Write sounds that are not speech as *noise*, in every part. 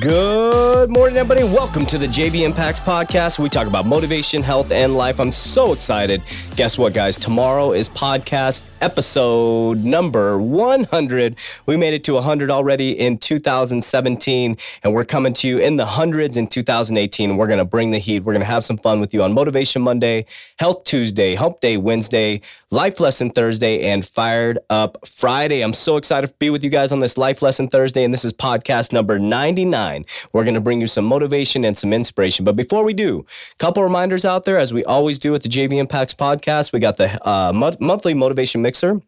Good morning, everybody. Welcome to the JV Impacts podcast. We talk about motivation, health, and life. I'm so excited. Guess what, guys? Tomorrow is podcast episode number 100. We made it to 100 already in 2017, and we're coming to you in the hundreds in 2018. We're going to bring the heat. We're going to have some fun with you on Motivation Monday, Health Tuesday, Help Day Wednesday, Life Lesson Thursday, and Fired Up Friday. I'm so excited to be with you guys on this Life Lesson Thursday, and this is podcast number 99. We're going to bring you some motivation and some inspiration. But before we do, a couple reminders out there, as we always do at the JV Impacts podcast. We got the uh, monthly motivation Mixer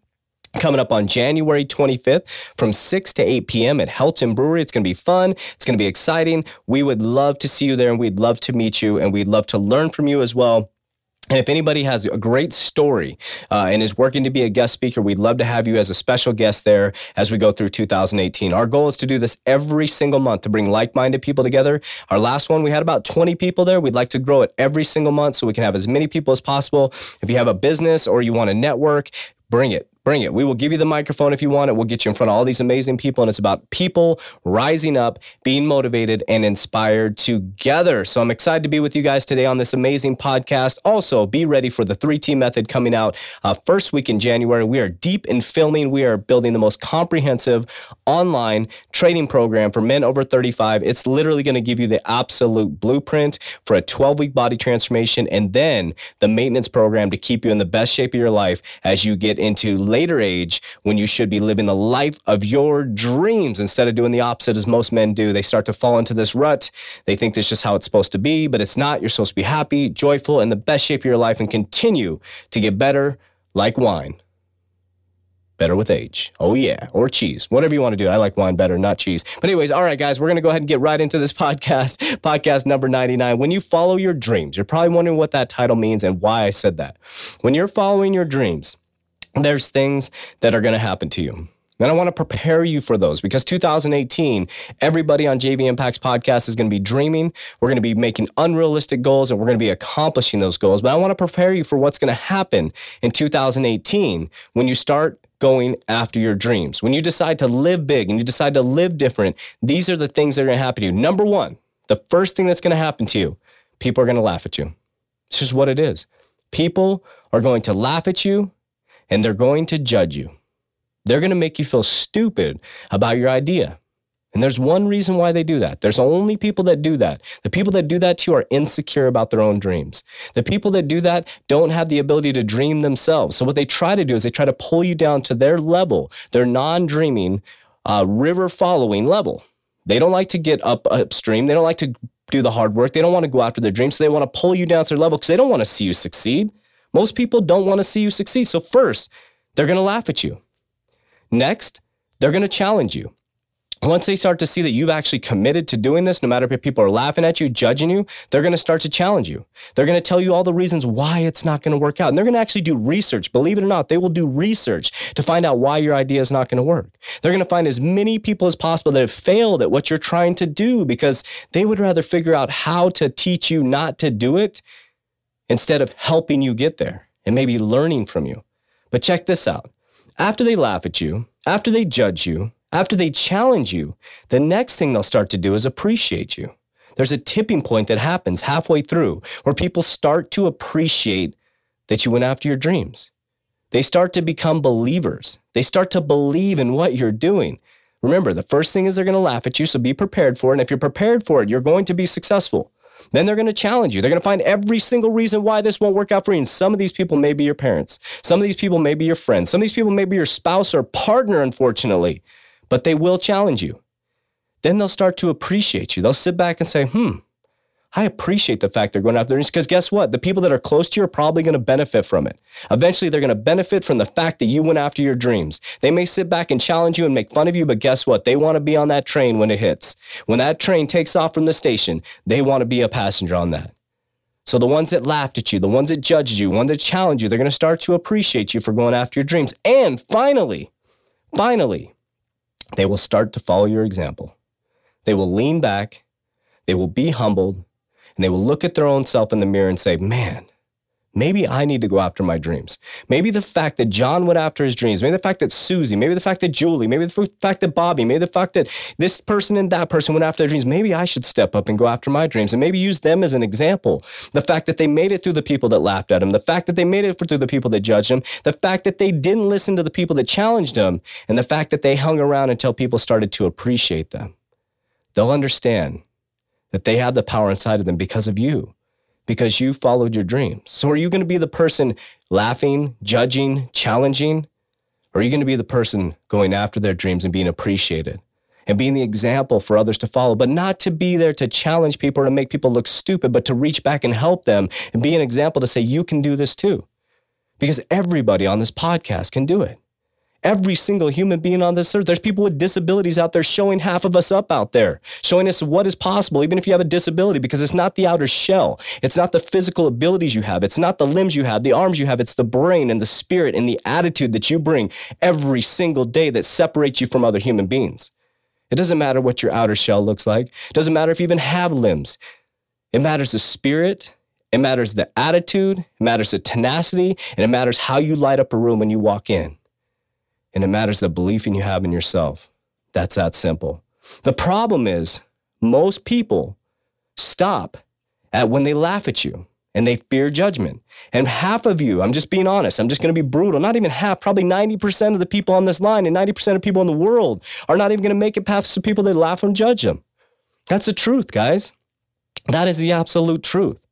coming up on January 25th from 6 to 8 p.m. at Helton Brewery. It's going to be fun. It's going to be exciting. We would love to see you there and we'd love to meet you and we'd love to learn from you as well. And if anybody has a great story uh, and is working to be a guest speaker, we'd love to have you as a special guest there as we go through 2018. Our goal is to do this every single month to bring like minded people together. Our last one, we had about 20 people there. We'd like to grow it every single month so we can have as many people as possible. If you have a business or you want to network, bring it. Bring it. We will give you the microphone if you want it. We'll get you in front of all these amazing people. And it's about people rising up, being motivated, and inspired together. So I'm excited to be with you guys today on this amazing podcast. Also, be ready for the 3T method coming out uh, first week in January. We are deep in filming. We are building the most comprehensive online training program for men over 35. It's literally going to give you the absolute blueprint for a 12 week body transformation and then the maintenance program to keep you in the best shape of your life as you get into later age when you should be living the life of your dreams instead of doing the opposite as most men do. They start to fall into this rut. They think this is just how it's supposed to be, but it's not. You're supposed to be happy, joyful, in the best shape of your life and continue to get better like wine better with age. Oh yeah, or cheese, whatever you want to do. I like wine better, not cheese. But anyways, all right, guys, we're gonna go ahead and get right into this *laughs* podcast, podcast number ninety nine. When you follow your dreams, you're probably wondering what that title means and why I said that. When you're following your dreams, there's things that are going to happen to you. And I want to prepare you for those because 2018, everybody on JV Impacts podcast is going to be dreaming. We're going to be making unrealistic goals and we're going to be accomplishing those goals. But I want to prepare you for what's going to happen in 2018 when you start going after your dreams. When you decide to live big and you decide to live different, these are the things that are going to happen to you. Number one, the first thing that's going to happen to you, people are going to laugh at you. It's just what it is. People are going to laugh at you and they're going to judge you. They're going to make you feel stupid about your idea. And there's one reason why they do that. There's only people that do that. The people that do that to you are insecure about their own dreams. The people that do that don't have the ability to dream themselves. So what they try to do is they try to pull you down to their level, their non-dreaming, uh, river following level. They don't like to get up upstream. They don't like to do the hard work. They don't want to go after their dreams. So they want to pull you down to their level because they don't want to see you succeed. Most people don't want to see you succeed. So, first, they're going to laugh at you. Next, they're going to challenge you. Once they start to see that you've actually committed to doing this, no matter if people are laughing at you, judging you, they're going to start to challenge you. They're going to tell you all the reasons why it's not going to work out. And they're going to actually do research. Believe it or not, they will do research to find out why your idea is not going to work. They're going to find as many people as possible that have failed at what you're trying to do because they would rather figure out how to teach you not to do it instead of helping you get there and maybe learning from you. But check this out. After they laugh at you, after they judge you, after they challenge you, the next thing they'll start to do is appreciate you. There's a tipping point that happens halfway through where people start to appreciate that you went after your dreams. They start to become believers. They start to believe in what you're doing. Remember, the first thing is they're going to laugh at you, so be prepared for it. And if you're prepared for it, you're going to be successful. Then they're going to challenge you. They're going to find every single reason why this won't work out for you. And some of these people may be your parents. Some of these people may be your friends. Some of these people may be your spouse or partner, unfortunately, but they will challenge you. Then they'll start to appreciate you. They'll sit back and say, hmm, I appreciate the fact they're going out there because guess what? The people that are close to you are probably going to benefit from it. Eventually, they're going to benefit from the fact that you went after your dreams. They may sit back and challenge you and make fun of you, but guess what? They want to be on that train when it hits. When that train takes off from the station, they want to be a passenger on that. So the ones that laughed at you, the ones that judged you, the ones that challenged you, they're going to start to appreciate you for going after your dreams. And finally, finally, they will start to follow your example. They will lean back, they will be humbled, and they will look at their own self in the mirror and say, Man, Maybe I need to go after my dreams. Maybe the fact that John went after his dreams, maybe the fact that Susie, maybe the fact that Julie, maybe the fact that Bobby, maybe the fact that this person and that person went after their dreams, maybe I should step up and go after my dreams and maybe use them as an example. The fact that they made it through the people that laughed at them, the fact that they made it through the people that judged them, the fact that they didn't listen to the people that challenged them, and the fact that they hung around until people started to appreciate them. They'll understand that they have the power inside of them because of you because you followed your dreams. So are you going to be the person laughing, judging, challenging? Or are you going to be the person going after their dreams and being appreciated and being the example for others to follow, but not to be there to challenge people or to make people look stupid, but to reach back and help them and be an example to say, you can do this too. Because everybody on this podcast can do it every single human being on this earth. There's people with disabilities out there showing half of us up out there, showing us what is possible, even if you have a disability, because it's not the outer shell. It's not the physical abilities you have. It's not the limbs you have, the arms you have. It's the brain and the spirit and the attitude that you bring every single day that separates you from other human beings. It doesn't matter what your outer shell looks like. It doesn't matter if you even have limbs. It matters the spirit. It matters the attitude. It matters the tenacity. And it matters how you light up a room when you walk in and it matters the belief in you have in yourself. That's that simple. The problem is most people stop at when they laugh at you and they fear judgment. And half of you, I'm just being honest, I'm just going to be brutal, not even half, probably 90% of the people on this line and 90% of people in the world are not even going to make it past the people that laugh and judge them. That's the truth, guys. That is the absolute truth.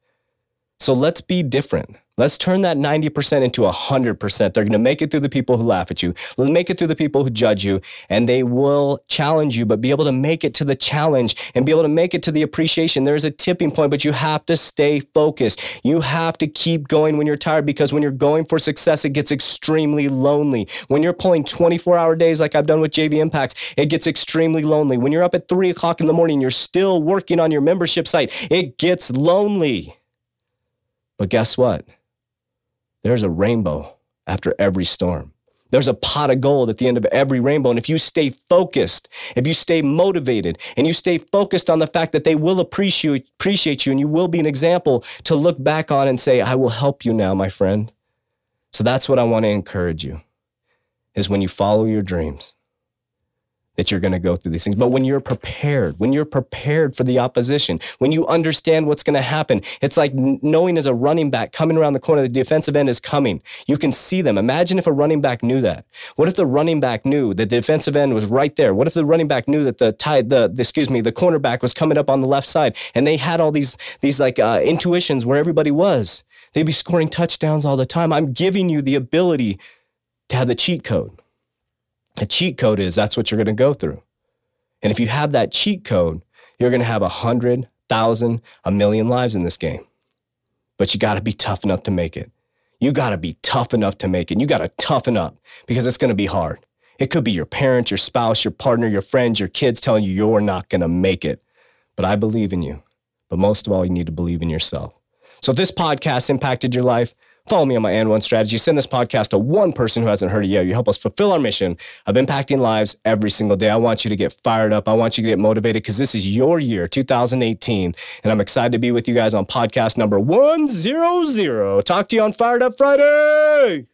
So let's be different. Let's turn that 90% into 100%. They're going to make it through the people who laugh at you. They'll make it through the people who judge you, and they will challenge you, but be able to make it to the challenge and be able to make it to the appreciation. There's a tipping point, but you have to stay focused. You have to keep going when you're tired because when you're going for success, it gets extremely lonely. When you're pulling 24 hour days like I've done with JV Impacts, it gets extremely lonely. When you're up at three o'clock in the morning, you're still working on your membership site, it gets lonely. But guess what? There's a rainbow after every storm. There's a pot of gold at the end of every rainbow. And if you stay focused, if you stay motivated, and you stay focused on the fact that they will appreciate, appreciate you and you will be an example to look back on and say, I will help you now, my friend. So that's what I want to encourage you is when you follow your dreams, that you're going to go through these things. But when you're prepared, when you're prepared for the opposition, when you understand what's going to happen, it's like knowing as a running back coming around the corner, the defensive end is coming. You can see them. Imagine if a running back knew that. What if the running back knew the defensive end was right there? What if the running back knew that the tied, the, the excuse me, the cornerback was coming up on the left side and they had all these, these like uh, intuitions where everybody was? They'd be scoring touchdowns all the time. I'm giving you the ability to have the cheat code. A cheat code is that's what you're going to go through. And if you have that cheat code, you're going to have a hundred, thousand, a million lives in this game. But you got to be tough enough to make it. You got to be tough enough to make it. You got to toughen up because it's going to be hard. It could be your parents, your spouse, your partner, your friends, your kids telling you you're not going to make it. But I believe in you. But most of all, you need to believe in yourself. So if this podcast impacted your life, Follow me on my and one strategy. Send this podcast to one person who hasn't heard it yet. You help us fulfill our mission of impacting lives every single day. I want you to get fired up. I want you to get motivated because this is your year, 2018. And I'm excited to be with you guys on podcast number 100. Talk to you on Fired Up Friday.